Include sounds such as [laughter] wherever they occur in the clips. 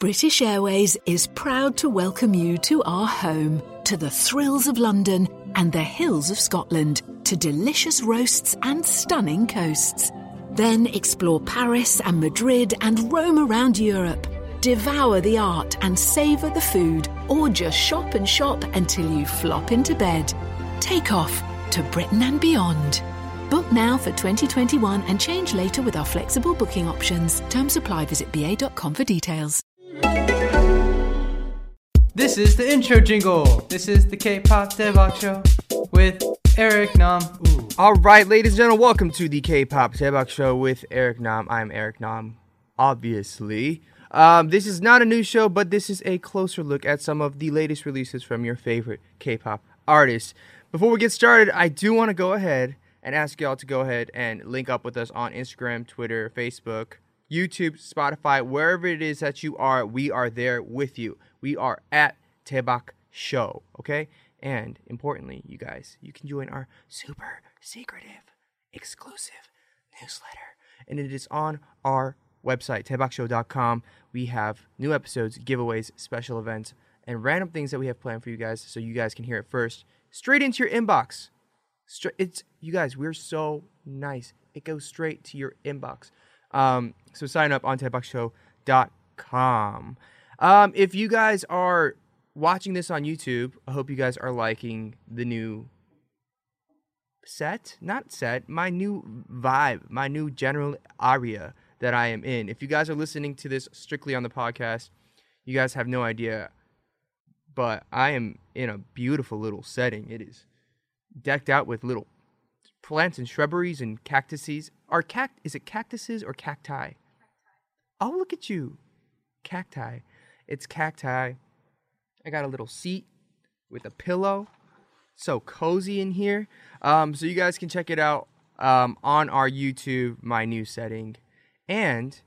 British Airways is proud to welcome you to our home, to the thrills of London and the hills of Scotland, to delicious roasts and stunning coasts. Then explore Paris and Madrid and roam around Europe. Devour the art and savour the food, or just shop and shop until you flop into bed. Take off to Britain and beyond. Book now for 2021 and change later with our flexible booking options. Terms apply. Visit ba.com for details. This is the intro jingle. This is the K-pop Daebak show with Eric Nam. Ooh. All right, ladies and gentlemen, welcome to the K-pop Daebak show with Eric Nam. I'm Eric Nam, obviously. Um, this is not a new show, but this is a closer look at some of the latest releases from your favorite K-pop artists. Before we get started, I do want to go ahead and ask y'all to go ahead and link up with us on Instagram, Twitter, Facebook, YouTube, Spotify, wherever it is that you are, we are there with you. We are at Daebak Show, okay? And importantly, you guys, you can join our super secretive, exclusive newsletter. And it is on our website, daebakshow.com. We have new episodes, giveaways, special events, and random things that we have planned for you guys so you guys can hear it first straight into your inbox. Straight, it's you guys, we're so nice. It goes straight to your inbox. Um, so sign up on daebakshow.com. Um, if you guys are watching this on YouTube, I hope you guys are liking the new set, not set, my new vibe, my new general area that I am in. If you guys are listening to this strictly on the podcast, you guys have no idea, but I am in a beautiful little setting. It is decked out with little plants and shrubberies and cactuses. Are cact is it cactuses or cacti? Oh, look at you. Cacti. It's cacti. I got a little seat with a pillow. So cozy in here. Um, so you guys can check it out um, on our YouTube, my new setting. And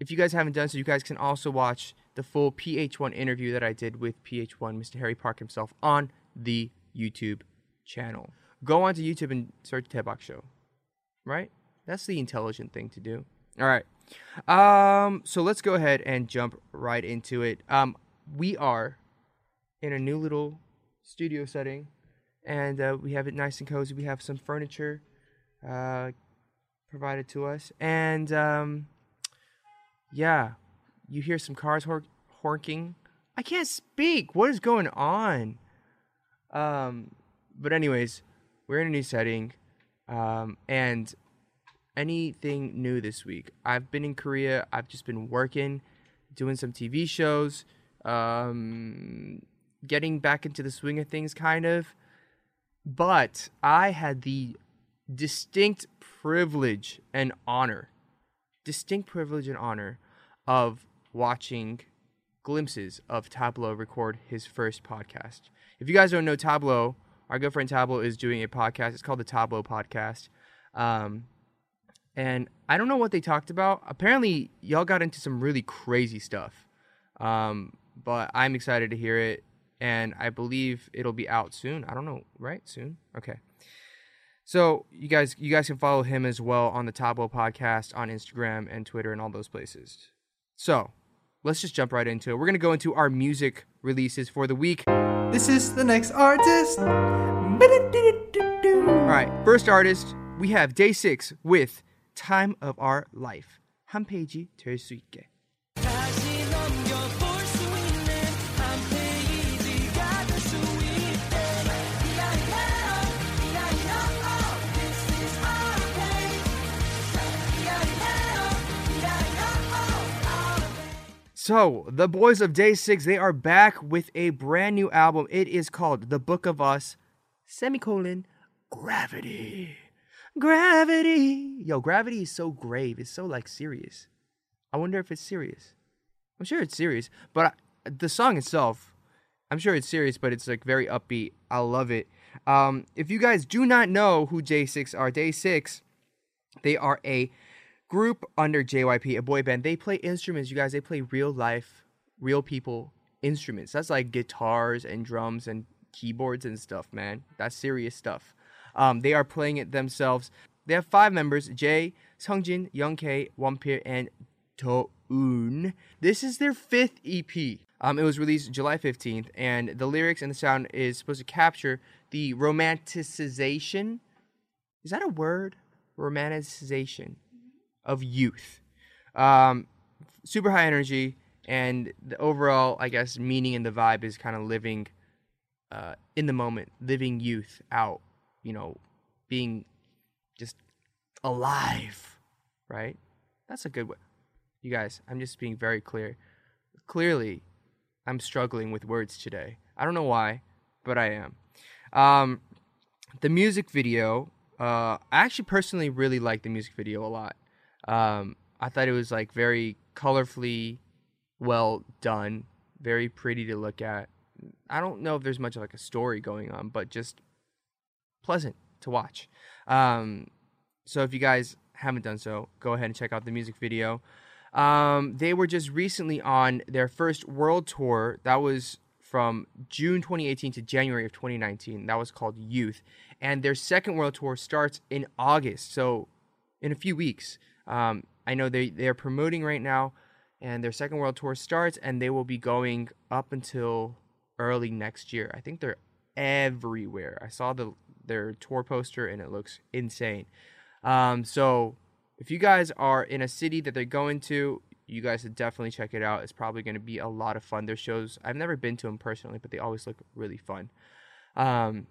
if you guys haven't done so, you guys can also watch the full PH1 interview that I did with PH1, Mr. Harry Park himself, on the YouTube channel. Go onto YouTube and search Daebak Show. Right? That's the intelligent thing to do. All right. Um, so let's go ahead and jump right into it. Um, we are in a new little studio setting, and uh, we have it nice and cozy. We have some furniture uh, provided to us, and um, yeah, you hear some cars hor- honking. I can't speak. What is going on? Um, but anyways, we're in a new setting, um, and anything new this week. I've been in Korea. I've just been working, doing some TV shows, um, getting back into the swing of things, kind of. But I had the distinct privilege and honor, distinct privilege and honor of watching glimpses of Tablo record his first podcast. If you guys don't know Tablo, our good friend Tablo is doing a podcast. It's called the Tablo Podcast. Um, and I don't know what they talked about. Apparently, y'all got into some really crazy stuff. Um, but I'm excited to hear it, and I believe it'll be out soon. I don't know, right? Soon? Okay. So you guys, you guys can follow him as well on the Tablo podcast on Instagram and Twitter and all those places. So let's just jump right into it. We're gonna go into our music releases for the week. This is the next artist. All right, first artist we have Day Six with "Time of Our Life." 한 페이지 될 수 있게. 다시 넘겨볼 수 있는 한 페이지가 될 수 있게 이야기해요 이야기해요 This is our day 이야기해요 이야기해요 So, the boys of Day 6, they are back with a brand new album. It is called The Book of Us, semicolon, Gravity. Gravity. Yo, Gravity is so grave. It's so, like, serious. I wonder if it's serious. I'm sure it's serious, but I, the song itself, I'm sure it's serious, but it's, like, very upbeat. I love it. Um, if you guys do not know who Day 6 are, Day 6, they are a group under JYP, a boy band. They play instruments, you guys. They play real life, real people instruments. That's like guitars and drums and keyboards and stuff, man. That's serious stuff. Um, they are playing it themselves. They have five members: Jay, Sungjin, Young K, Wonpil, and Do Un. This is their fifth EP. Um, it was released July 15th, and the lyrics and the sound is supposed to capture the romanticization. Is that a word? Romanticization of youth. Um, super high energy, and the overall, I guess, meaning and the vibe is kind of living uh, in the moment, living youth out, you know, being just alive, right? That's a good way. You guys, I'm just being very clear. Clearly, I'm struggling with words today. I don't know why, but I am. Um, the music video, uh, I actually personally really like the music video a lot. Um, I thought it was like very colorfully well done, very pretty to look at. I don't know if there's much like a story going on, but just pleasant to watch. Um, so if you guys haven't done so, go ahead and check out the music video. Um, they were just recently on their first world tour. That was from June 2018 to January of 2019. That was called Youth. And their second world tour starts in August. So in a few weeks. Um, I know they, they're promoting right now, and their second world tour starts, and they will be going up until early next year. I think they're everywhere. I saw the their tour poster, and it looks insane. Um, so if you guys are in a city that they're going to, you guys should definitely check it out. It's probably going to be a lot of fun. Their shows, I've never been to them personally, but they always look really fun. Um,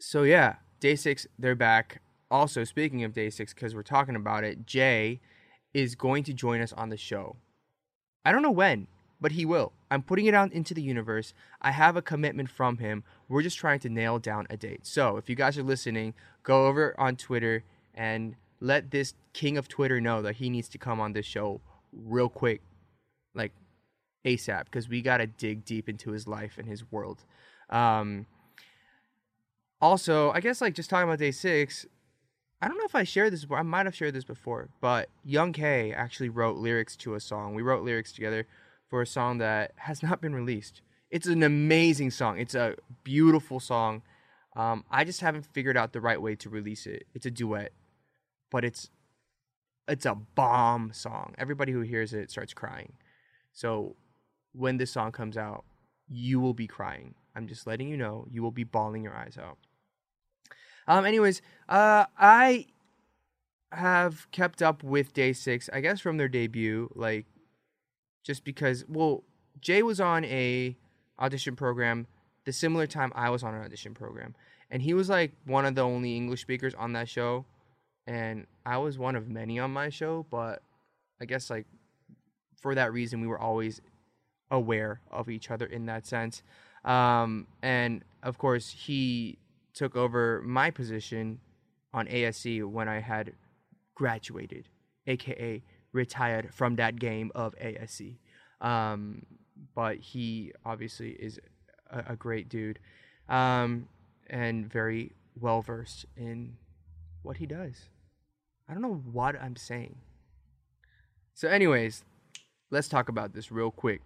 so yeah, day six, they're back. Also, speaking of day six, because we're talking about it, Jay is going to join us on the show. I don't know when, but he will. I'm putting it out into the universe. I have a commitment from him. We're just trying to nail down a date. So if you guys are listening, go over on Twitter and let this king of Twitter know that he needs to come on this show real quick, like ASAP, because we got to dig deep into his life and his world. Um, also, I guess like just talking about day six, I don't know if I shared this before. I might have shared this before, but Young K actually wrote lyrics to a song. We wrote lyrics together for a song that has not been released. It's an amazing song. It's a beautiful song. Um, I just haven't figured out the right way to release it. It's a duet, but it's it's a bomb song. Everybody who hears it starts crying. So when this song comes out, you will be crying. I'm just letting you know. You will be bawling your eyes out. Um, anyways, uh, I have kept up with Day Six, I guess, from their debut. Like, just because, well, Jay was on a audition program the similar time I was on an audition program, and he was like one of the only English speakers on that show, and I was one of many on my show. But I guess like for that reason, we were always aware of each other in that sense. Um, and of course, he took over my position on ASC when I had graduated, aka retired from that game of ASC. Um, but he obviously is a, a great dude um, and very well versed in what he does. I don't know what I'm saying. So, anyways, let's talk about this real quick.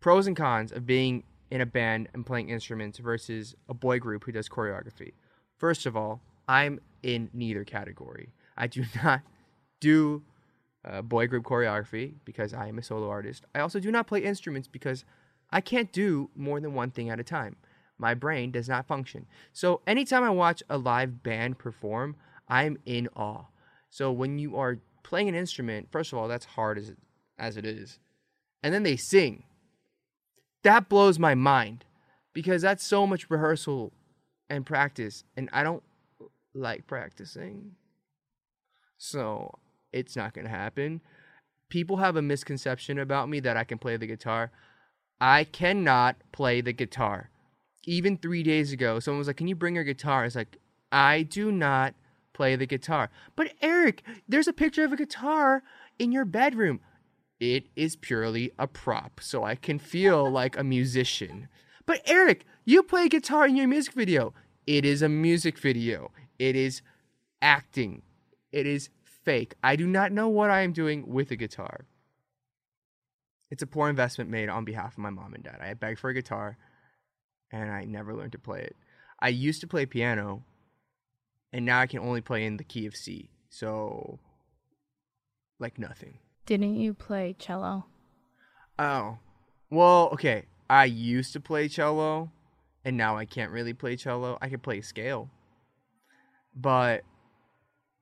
Pros and cons of being in a band and playing instruments versus a boy group who does choreography. First of all, I'm in neither category. I do [laughs] not do uh, boy group choreography because I am a solo artist. I also do not play instruments because I can't do more than one thing at a time. My brain does not function. So anytime I watch a live band perform, I'm in awe. So when you are playing an instrument, first of all, that's hard as it, as it is. And then they sing. That blows my mind because that's so much rehearsal and practice and I don't like practicing. So, it's not going to happen. People have a misconception about me that I can play the guitar. I cannot play the guitar. Even three days ago, someone was like, Can you bring your guitar? It's like, I do not play the guitar. But Eric, there's a picture of a guitar in your bedroom. It is purely a prop, so I can feel [laughs] like a musician. But Eric, you play guitar in your music video. It is a music video. It is acting. It is fake. I do not know what I am doing with a guitar. It's a poor investment made on behalf of my mom and dad. I begged for a guitar and I never learned to play it. I used to play piano and now I can only play in the key of C. So, like nothing. Didn't you play cello? Oh. Well, okay. I used to play cello, and now I can't really play cello. I can play scale. But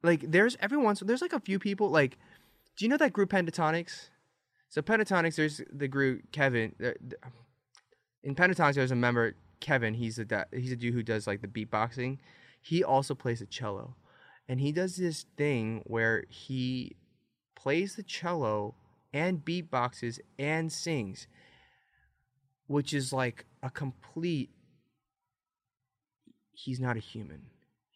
like there's every once there's like a few people like do you know that group Pentatonix? So Pentatonix there's the group Kevin uh, in Pentatonix there's a member Kevin, he's a he's a dude who does like the beatboxing. He also plays the cello. And he does this thing where he plays the cello and beatboxes and sings, which is like a complete. He's not a human.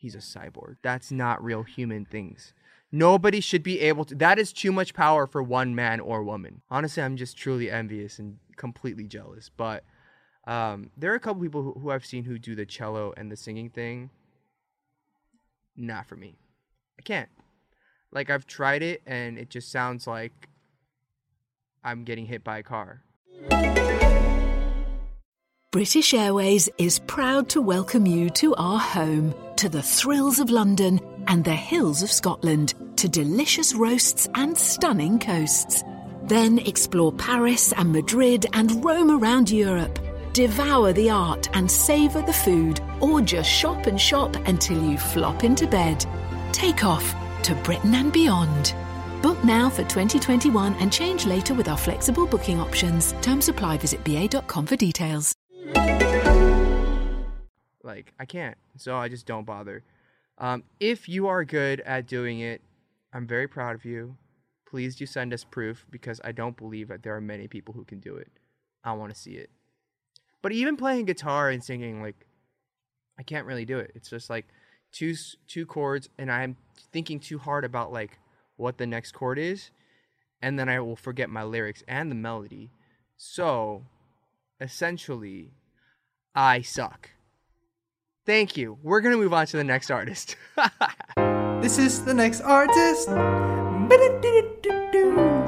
He's a cyborg. That's not real human things. Nobody should be able to. That is too much power for one man or woman. Honestly, I'm just truly envious and completely jealous. But um, there are a couple people who, who I've seen who do the cello and the singing thing. Not for me. I can't. Like I've tried it and it just sounds like I'm getting hit by a car. British Airways is proud to welcome you to our home, to the thrills of London and the hills of Scotland, to delicious roasts and stunning coasts. Then explore Paris and Madrid and roam around Europe. Devour the art and savour the food, or just shop and shop until you flop into bed. Take off to Britain and beyond. Book now for 2021 and change later with our flexible booking options. Terms apply. Visit ba.com for details. Like I can't, so I just don't bother. Um, if you are good at doing it, I'm very proud of you. Please do send us proof because I don't believe that there are many people who can do it. I want to see it. But even playing guitar and singing, like, I can't really do it. It's just like two two chords, and I'm thinking too hard about like what the next chord is, and then I will forget my lyrics and the melody. So, essentially, I suck. Thank you. We're gonna move on to the next artist. [laughs] This is the next artist.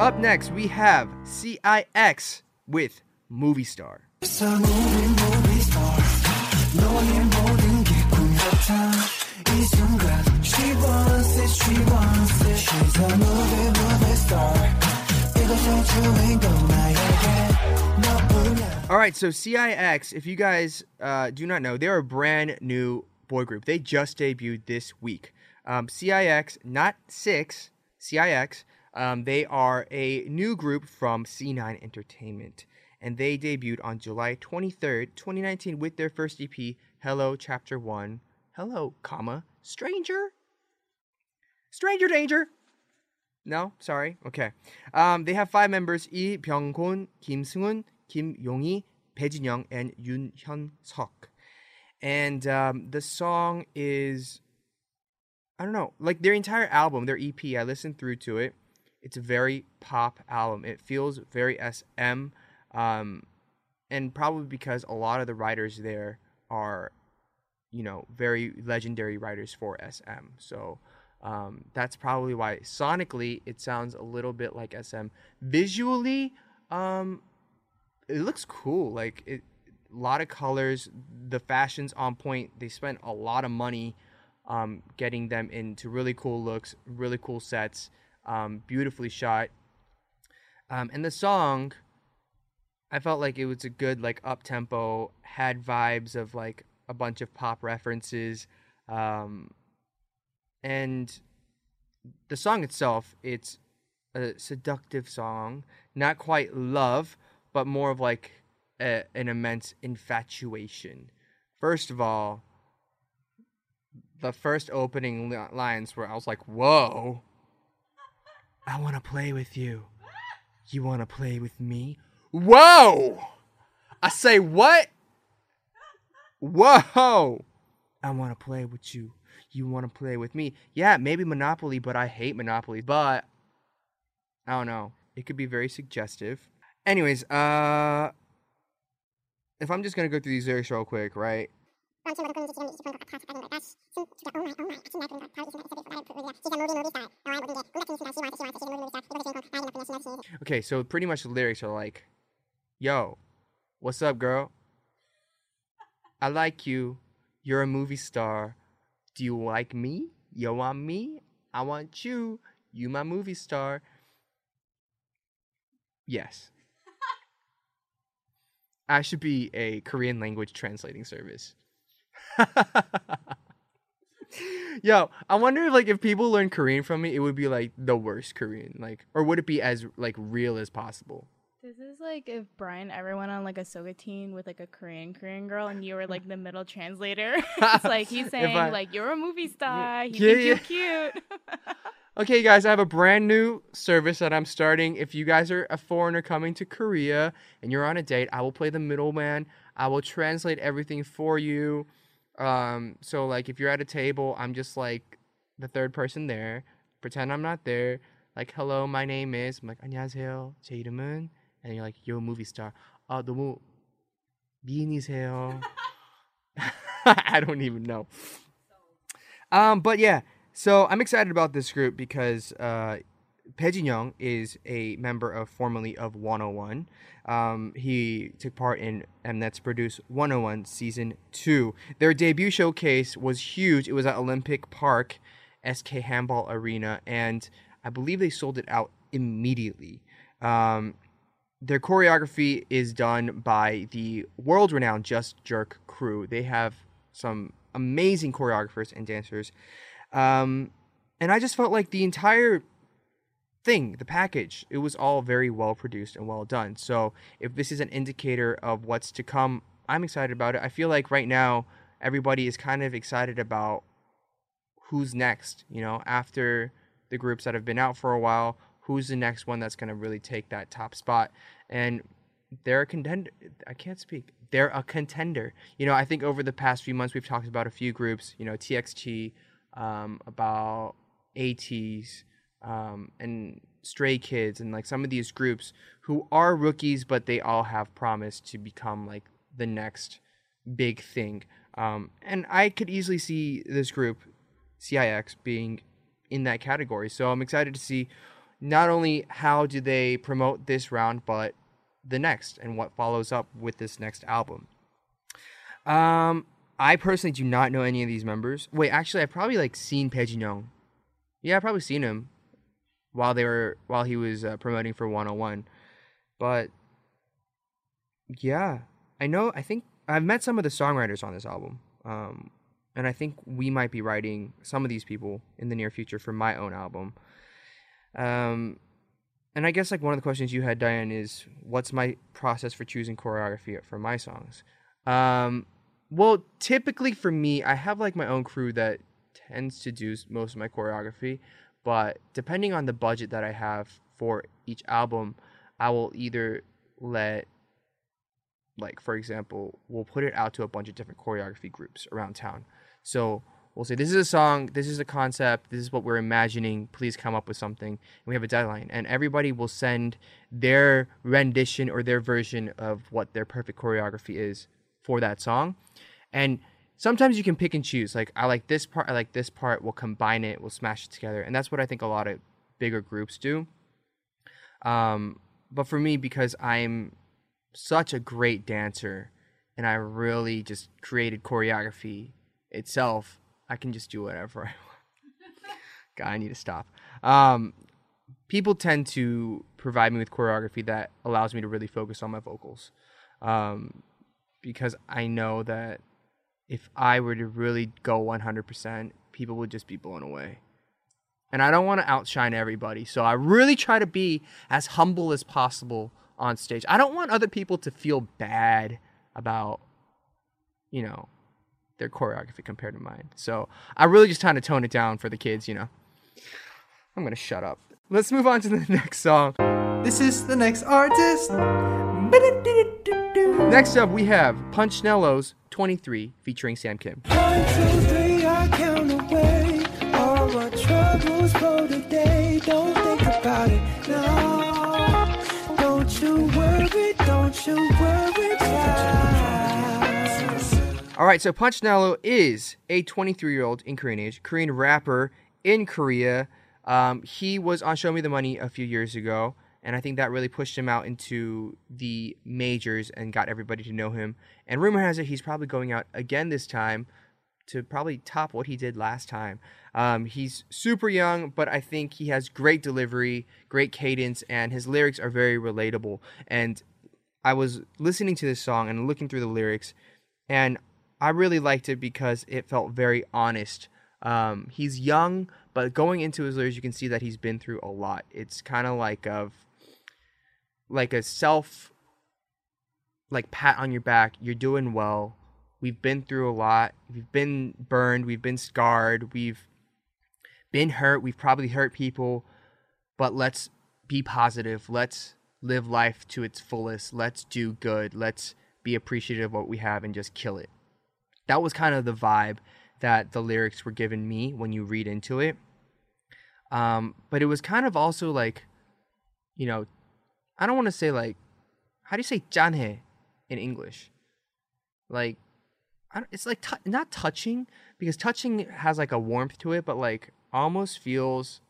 Up next, we have CIX with Movie Star. All right, so CIX, if you guys uh, do not know, they're a brand new boy group. They just debuted this week. Um, CIX, not six, CIX, um, they are a new group from C9 Entertainment. And they debuted on July 23rd, 2019, with their first EP, Hello Chapter 1. Hello, comma, Stranger? Stranger Danger! No, sorry. Okay. Um, they have five members: Lee Byung-gon, Kim Seung-un, Kim Jin-young, and Yoon Hyun-seok. And um, the song is, I don't know, like their entire album, their EP. I listened through to it. It's a very pop album. It feels very SM, um, and probably because a lot of the writers there are, you know, very legendary writers for SM. So um, that's probably why sonically it sounds a little bit like SM. Visually, um, it looks cool. Like it, a lot of colors. The fashion's on point. They spent a lot of money um, getting them into really cool looks, really cool sets, um, beautifully shot. Um, and the song, I felt like it was a good like up tempo, had vibes of like a bunch of pop references, um, and the song itself, it's a seductive song, not quite love, but more of like a, an immense infatuation. First of all, the first opening lines where I was like, "Whoa, I want to play with you. You want to play with me? Whoa!" I say, "What? Whoa! I want to play with you. You want to play with me? Yeah, maybe Monopoly, but I hate Monopoly. But I don't know. It could be very suggestive. Anyways, uh, if I'm just gonna go through these lyrics real quick, right? Okay, so pretty much the lyrics are like, "Yo, what's up, girl? I like you. You're a movie star. Do you like me? You want me? I want you. You my movie star." Yes. I should be a Korean language translating service. Yo, I wonder if like if people learn Korean from me, it would be like the worst Korean, like, or would it be as like real as possible? This is like if Brian ever went on like a sogaeting with like a Korean Korean girl and you were like the middle translator. [laughs] it's like he's [laughs] saying I- like you're a movie star. He Yeah, thinks you're cute. [laughs] Okay, guys, I have a brand new service that I'm starting. If you guys are a foreigner coming to Korea and you're on a date, I will play the middleman. I will translate everything for you. Um, so like if you're at a table, I'm just like the third person there. Pretend I'm not there. Like, hello, my name is. I'm like, 안녕하세요. 제 이름은. And you're like, you're a movie star. 아, 너무 미인이세요. [laughs] I don't even know. Um, but yeah, so I'm excited about this group because uh, Bae Jin-young is a member of formerly of 101. Um, he took part in Mnet's Produce 101 season two. Their debut showcase was huge. It was at Olympic Park, SK Handball Arena, and I believe they sold it out immediately. Um, their choreography is done by the world renowned Just Jerk crew. They have some amazing choreographers and dancers. Um, and I just felt like the entire thing, the package, it was all very well produced and well done. So if this is an indicator of what's to come, I'm excited about it. I feel like right now everybody is kind of excited about who's next, you know, after the groups that have been out for a while, who's the next one that's going to really take that top spot. And they're a contender. I can't speak. They're a contender. You know, I think over the past few months we've talked about a few groups. You know, TXT, um, about ATEEZ, um, and Stray Kids, and like some of these groups who are rookies, but they all have promise to become like the next big thing. Um, and I could easily see this group, CIX, being in that category. So I'm excited to see not only how do they promote this round, but the next and what follows up with this next album. Um, I personally do not know any of these members. Wait, actually, I've probably like seen Bae Jinyoung. Yeah, I've probably seen him while they were while he was uh, promoting for 101. But yeah, I know. I think I've met some of the songwriters on this album. Um, and I think we might be writing some of these people in the near future for my own album. Um, and I guess like one of the questions you had, Diane, is what's my process for choosing choreography for my songs? Um, well, typically for me, I have like my own crew that tends to do most of my choreography, but depending on the budget that I have for each album, I will either let like for example, we'll put it out to a bunch of different choreography groups around town. So we'll say this is a song, this is a concept, this is what we're imagining. Please come up with something. And we have a deadline, and everybody will send their rendition or their version of what their perfect choreography is for that song. And sometimes you can pick and choose. Like I like this part, I like this part. We'll combine it, we'll smash it together, and that's what I think a lot of bigger groups do. Um, but for me, because I'm such a great dancer and I really just created choreography itself, I can just do whatever [laughs] I want. God, I need to stop. Um, people tend to provide me with choreography that allows me to really focus on my vocals. Um, because I know that if I were to really go 100%, people would just be blown away. And I don't want to outshine everybody. So I really try to be as humble as possible on stage. I don't want other people to feel bad about, you know, their choreography compared to mine. So I really just trying to tone it down for the kids, you know. I'm going to shut up. Let's move on to the [laughs] next song. This is the next artist. Next up, we have Punchnello's 23 featuring Sam Kim. One, two, three, I count away. All troubles today. Don't think about it. Don't you worry, don't you worry. All right, so Punchnello is a 23 year old in Korean age, Korean rapper in Korea. Um, he was on Show Me the Money a few years ago, and I think that really pushed him out into the majors and got everybody to know him. And rumor has it he's probably going out again this time to probably top what he did last time. Um, he's super young, but I think he has great delivery, great cadence, and his lyrics are very relatable. And I was listening to this song and looking through the lyrics, and I really liked it because it felt very honest. Um, he's young, but going into his lyrics, you can see that he's been through a lot. It's kind of like of like a self like pat on your back. You're doing well. We've been through a lot. We've been burned. We've been scarred. We've been hurt. We've probably hurt people, but let's be positive. Let's live life to its fullest. Let's do good. Let's be appreciative of what we have and just kill it. That was kind of the vibe that the lyrics were giving me when you read into it. Um, but it was kind of also like, you know, I don't want to say like, how do you say janhe in English? Like, I don't, it's like tou not touching because touching has like a warmth to it, but like almost feels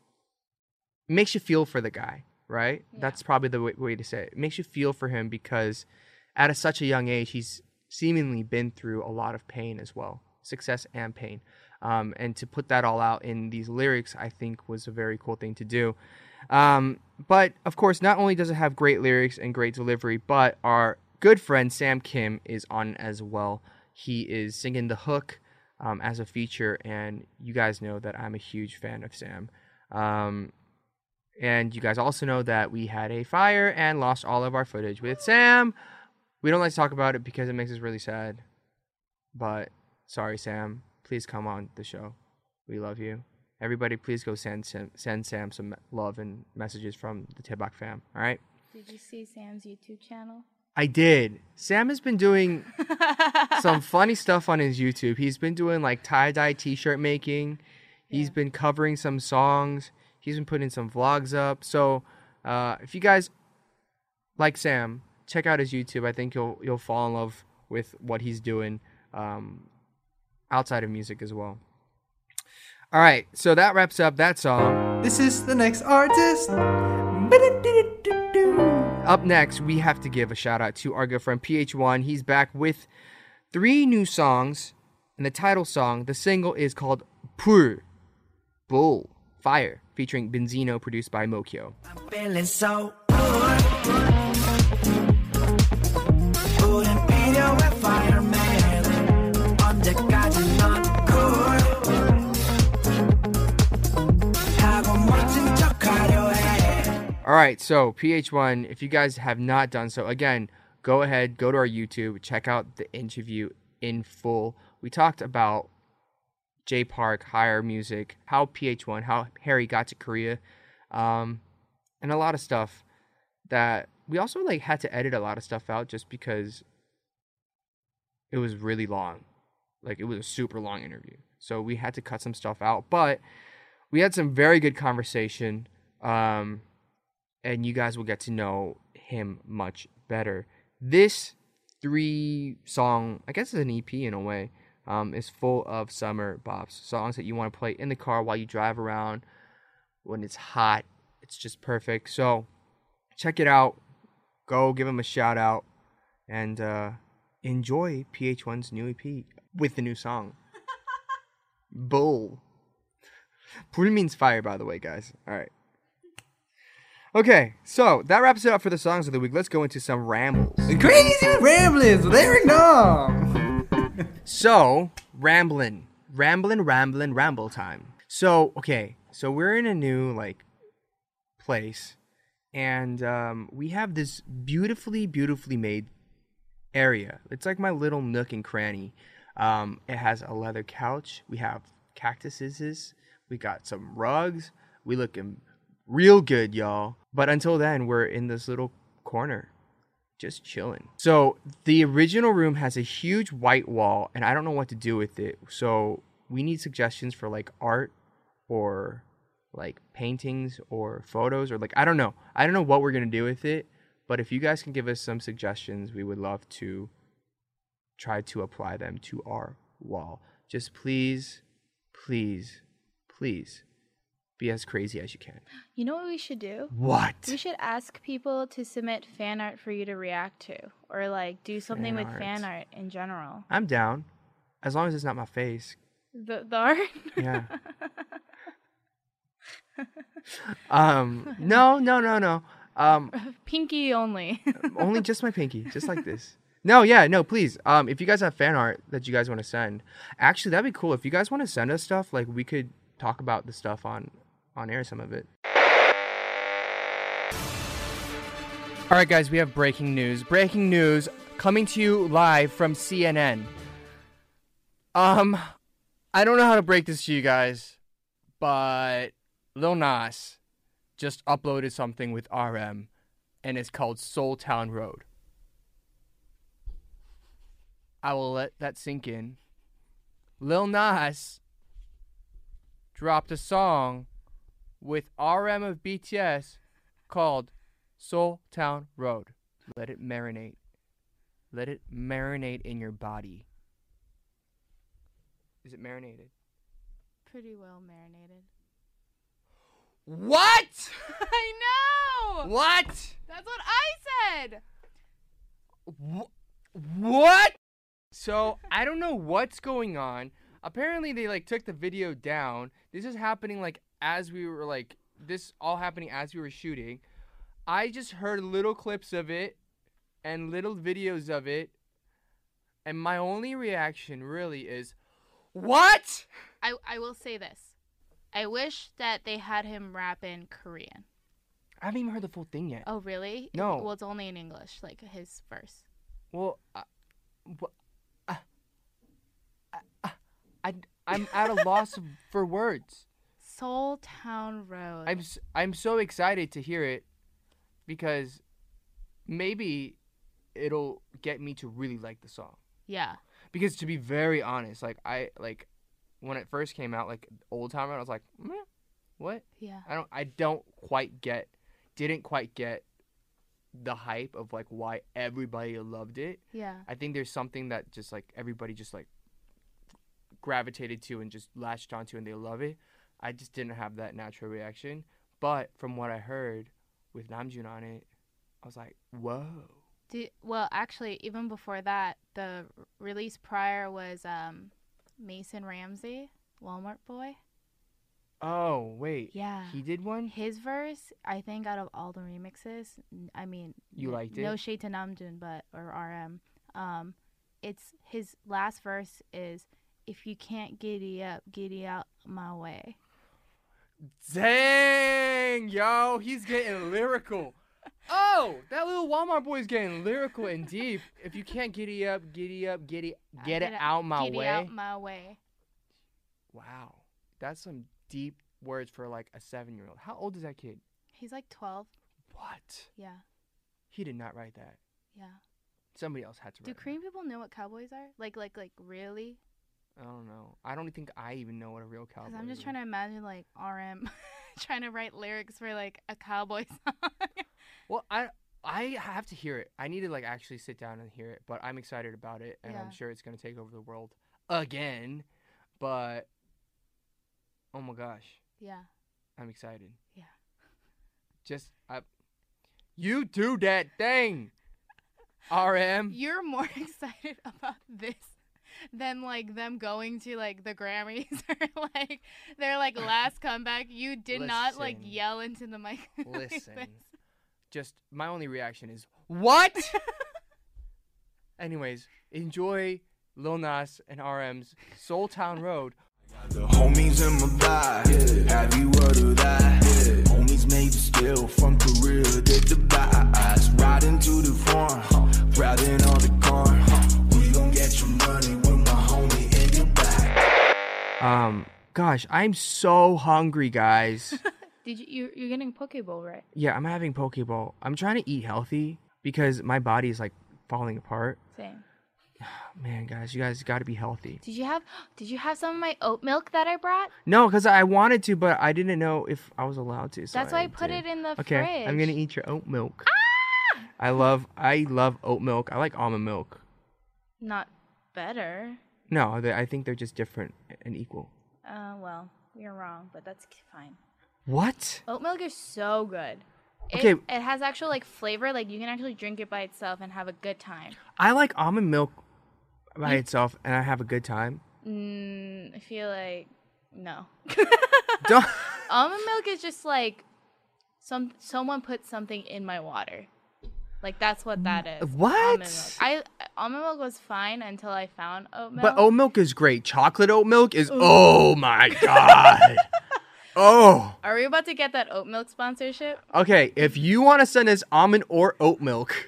makes you feel for the guy, right? Yeah. That's probably the way, way to say it. it. Makes you feel for him because at a, such a young age, he's seemingly been through a lot of pain as well, success and pain. Um, and to put that all out in these lyrics, I think was a very cool thing to do. Um, but of course, not only does it have great lyrics and great delivery, but our good friend Sam Kim is on as well. He is singing the hook um, as a feature, and you guys know that I'm a huge fan of Sam. Um, and you guys also know that we had a fire and lost all of our footage with Sam. We don't like to talk about it because it makes us really sad. But sorry, Sam. Please come on the show. We love you. Everybody, please go send Sam, send Sam some love and messages from the Daebak fam. All right. Did you see Sam's YouTube channel? I did. Sam has been doing [laughs] some funny stuff on his YouTube. He's been doing like tie dye t shirt making. He's Yeah. been covering some songs. He's been putting some vlogs up. So uh, if you guys like Sam, check out his YouTube. I think you'll you'll fall in love with what he's doing um, outside of music as well. All right, so that wraps up that song. This is the next artist. Up next, we have to give a shout out to our good friend PH1. He's back with three new songs, and the title song, the single, is called Pur, Bull, Fire, featuring Benzino, produced by Mokyo. Right, so PH1, if you guys have not done so, again, go ahead, go to our YouTube, check out the interview in full. We talked about J Park, H1GHR Music, how PH1, how Harry got to Korea, um, and a lot of stuff that we also like had to edit a lot of stuff out just because it was really long. Like it was a super long interview. So we had to cut some stuff out, but we had some very good conversation. Um, and you guys will get to know him much better. This three song, I guess it's an EP in a way, um, is full of summer bops, songs that you want to play in the car while you drive around when it's hot. It's just perfect. So check it out. Go give him a shout out and uh, enjoy PH1's new EP with the new song. [laughs] Bull. Pul means fire, by the way, guys. All right. Okay, so that wraps it up for the songs of the week. Let's go into some rambles. [laughs] Crazy Ramblings with Eric Nam. So, rambling, rambling, rambling, ramble time. So, okay, so we're in a new like place, and um, we have this beautifully, beautifully made area. It's like my little nook and cranny. Um, it has a leather couch. We have cactuses. We got some rugs. We looking real good, y'all. But until then, we're in this little corner, just chilling. So the original room has a huge white wall, and I don't know what to do with it. So we need suggestions for like art or like paintings or photos or like I don't know. I don't know what we're gonna do with it. But if you guys can give us some suggestions, we would love to try to apply them to our wall. Just please, please, please be as crazy as you can. You know what we should do? What? We should ask people to submit fan art for you to react to, or like do something Fan with art. fan art in general. I'm down. As long as it's not my face. The, the art. Yeah. [laughs] um, no, no, no, no. Um, Pinky only. [laughs] only just my pinky, just like this. No, yeah, no, please. Um, if you guys have fan art that you guys want to send, actually, that'd be cool. If you guys want to send us stuff, like we could talk about the stuff on on air, some of it. All right, guys, we have breaking news. Breaking news coming to you live from CNN. Um, I don't know how to break this to you guys, but Lil Nas just uploaded something with RM, and it's called Seoul Town Road. I will let that sink in. Lil Nas dropped a song with RM of BTS called Seoul Town Road. Let it marinate. Let it marinate in your body. Is it marinated? Pretty well marinated. What? [laughs] I know. What? That's what I said. Wh- What? So I don't know what's going on. Apparently they like took the video down. This is happening like as we were like this all happening as we were shooting. I just heard little clips of it and little videos of it. And my only reaction really is what? I I will say this. I wish that they had him rap in Korean. I haven't even heard the full thing yet. Oh, really? No. Well, it's only in English, like his verse. Well, uh, wha- uh, uh, I, I'm at a loss [laughs] for words. Seoul Town Road. I'm s- I'm so excited to hear it because maybe it'll get me to really like the song. yeah. Because to be very honest, like I like when it first came out, like Old Town Road, I was like, Meh, what? Yeah. I don't I don't quite get didn't quite get the hype of like why everybody loved it. Yeah. I think there's something that just like everybody just like gravitated to and just latched onto and they love it. I just didn't have that natural reaction. But from what I heard with Namjoon on it, I was like, whoa. Do, well, actually, even before that, the release prior was um, Mason Ramsey, Walmart Boy. Oh, wait. Yeah. He did one? His verse, I think, out of all the remixes, I mean, You liked No it? shade to Namjoon, but or RM. Um, it's his last verse is, "If you can't giddy up, giddy out my way." Dang, yo, he's getting lyrical. Oh, that little Walmart boy's getting lyrical and deep. If you can't giddy up, giddy up, giddy, get it out my giddy way. out my way. Wow, that's some deep words for like a seven-year-old. How old is that kid? He's like twelve. What? Yeah, He did not write that. yeah. Somebody else had to Do. Korean people know what cowboys are? Like, like, like, really? I don't know. I don't think I even know what a real cowboy. Because I'm just is. trying to imagine like RM [laughs] trying to write lyrics for like a cowboy [laughs] song. Well, I I have to hear it. I need to like actually sit down and hear it. But I'm excited about it, and Yeah. I'm sure it's gonna take over the world again. But oh my gosh, yeah. I'm excited. Yeah. Just I, you do that thing, RM. [laughs] You're more excited about this than like them going to like the Grammys [laughs] or like their like last [laughs] comeback. You did not like yell into the mic. [laughs] Listen. this. Just my only reaction is what? Anyways, enjoy Lil Nas and RM's Seoul Town Road. The homies in my vibe. Have you heard of that? Homies made the skill from Korea to Dubai. Riding to the farm, gosh, I'm so hungry, guys. [laughs] Did you you're, you're getting poke bowl right? yeah, I'm having poke bowl. I'm trying to eat healthy because my body is like falling apart. Same. [sighs] Man, guys, you guys got to be healthy. Did you have [gasps] Did you have some of my oat milk that I brought? No, because I wanted to, but I didn't know if I was allowed to. So That's why I put it in the Okay, fridge. I'm gonna eat your oat milk. Ah! I love, I love oat milk. I like almond milk. Not better. No, they, I think they're just different and equal. Uh, well, you're wrong, but that's fine. What? Oat milk is so good. It, Okay. It has actual like flavor. Like you can actually drink it by itself and have a good time. I like almond milk by itself, and I have a good time. Mm, I feel like no. [laughs] Don't. [laughs] almond milk is just like some someone put something in my water. Like that's what that is. What? Almond milk. I almond milk was fine until I found oat milk. But oat milk is great. Chocolate oat milk is oh my god. [laughs] oh. Are we about to get that oat milk sponsorship? Okay, if you want to send us almond or oat milk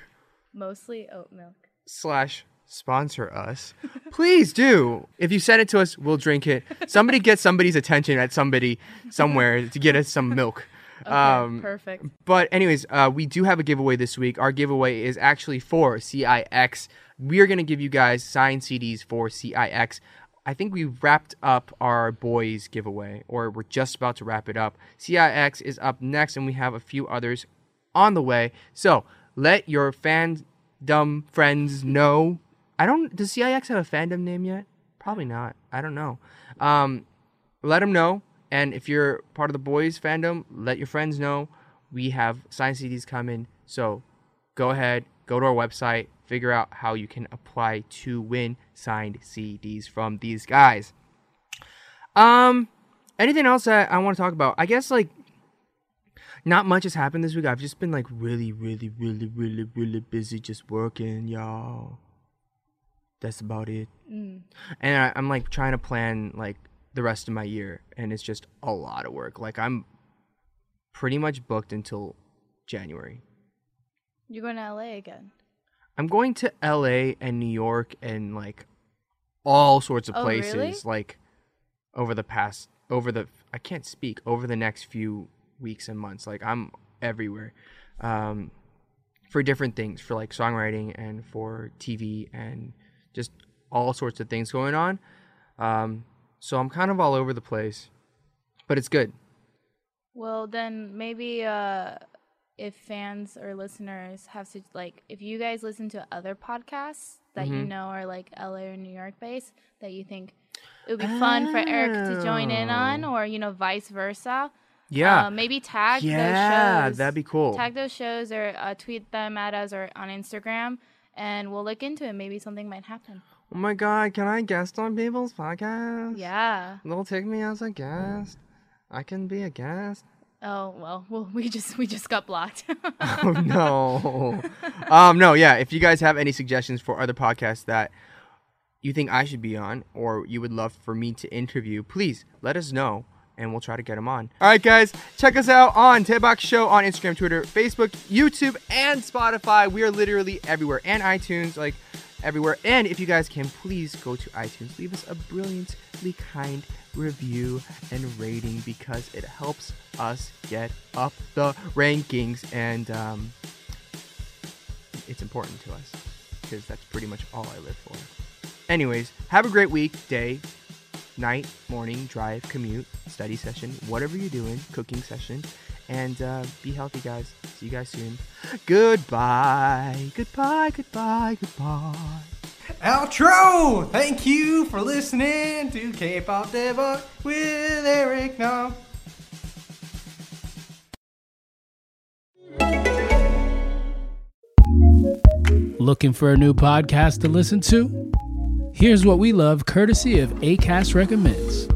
Mostly oat milk. slash sponsor us, [laughs] please do. If you send it to us, we'll drink it. Somebody get somebody's attention at somebody somewhere to get us some milk. [laughs] Okay, Um, perfect. But anyways, uh, we do have a giveaway this week. Our giveaway is actually for CIX. We are gonna give you guys signed CDs for CIX. I think we wrapped up our boys giveaway, or we're just about to wrap it up. CIX is up next, and we have a few others on the way. So let your fandom friends know. I don't. Does CIX have a fandom name yet? Probably not. I don't know. Um, let them know. And if you're part of the boys fandom, let your friends know. We have signed CDs coming. So go ahead, go to our website, figure out how you can apply to win signed CDs from these guys. Um, anything else that I want to talk about? I guess like not much has happened this week. I've just been like really, really, really, really, really busy just working, y'all. That's about it. Mm. And I, I'm like trying to plan like the rest of my year, and it's just a lot of work. Like I'm pretty much booked until January. You're going to LA again. I'm going to LA and New York and like all sorts of Oh, places really? like over the past over the I can't speak over the next few weeks and months. Like I'm everywhere. Um for different things, for like songwriting and for TV and just all sorts of things going on. Um so I'm kind of all over the place. But it's good. Well, then maybe uh, if fans or listeners have to like, if you guys listen to other podcasts that you Mhm. know are like LA or New York based, that you think it would be fun for Eric to join in on, Oh. or you know, vice versa. Yeah. Uh, maybe tag yeah, those shows. that'd be cool. Tag those shows or uh, tweet them at us or on Instagram, and we'll look into it. Maybe something might happen. oh my god, can I guest on people's podcasts? Yeah. They'll take me as a guest. I can be a guest. Oh well, [laughs] well we just we just got blocked. [laughs] Oh no. um no, yeah, if you guys have any suggestions for other podcasts that you think I should be on or you would love for me to interview, please let us know and we'll try to get them on. All right, guys, check us out on Daebak Show on Instagram, Twitter, Facebook, YouTube, and Spotify. We are literally everywhere, and iTunes, like everywhere. And if you guys can, please go to iTunes, leave us a brilliantly kind review and rating because it helps us get up the rankings and um, it's important to us because that's pretty much all I live for. Anyways, have a great week, day, night, morning, drive, commute, study session, whatever you're doing, cooking session, and uh, be healthy, guys. See you guys soon. Goodbye, goodbye, goodbye, goodbye. Outro! Thank you for listening to K-pop Daebak with Eric Nam. Looking for a new podcast to listen to? Here's what we love courtesy of ACAST Recommends.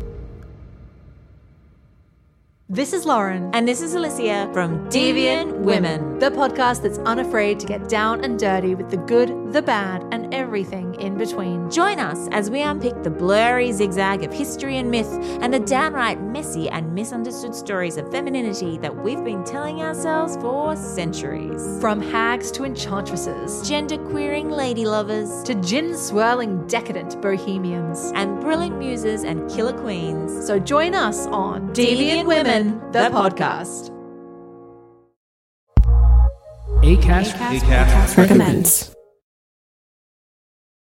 This is Lauren. And this is Alicia from Deviant Women. the podcast that's unafraid to get down and dirty with the good, the bad, and everything in between. Join us as we unpick the blurry zigzag of history and myth and the downright messy and misunderstood stories of femininity that we've been telling ourselves for centuries. From hags to enchantresses, Gender queering lady lovers to gin swirling decadent bohemians. and brilliant muses and killer queens. So join us on Deviant Women, the podcast. ACAST, recommends.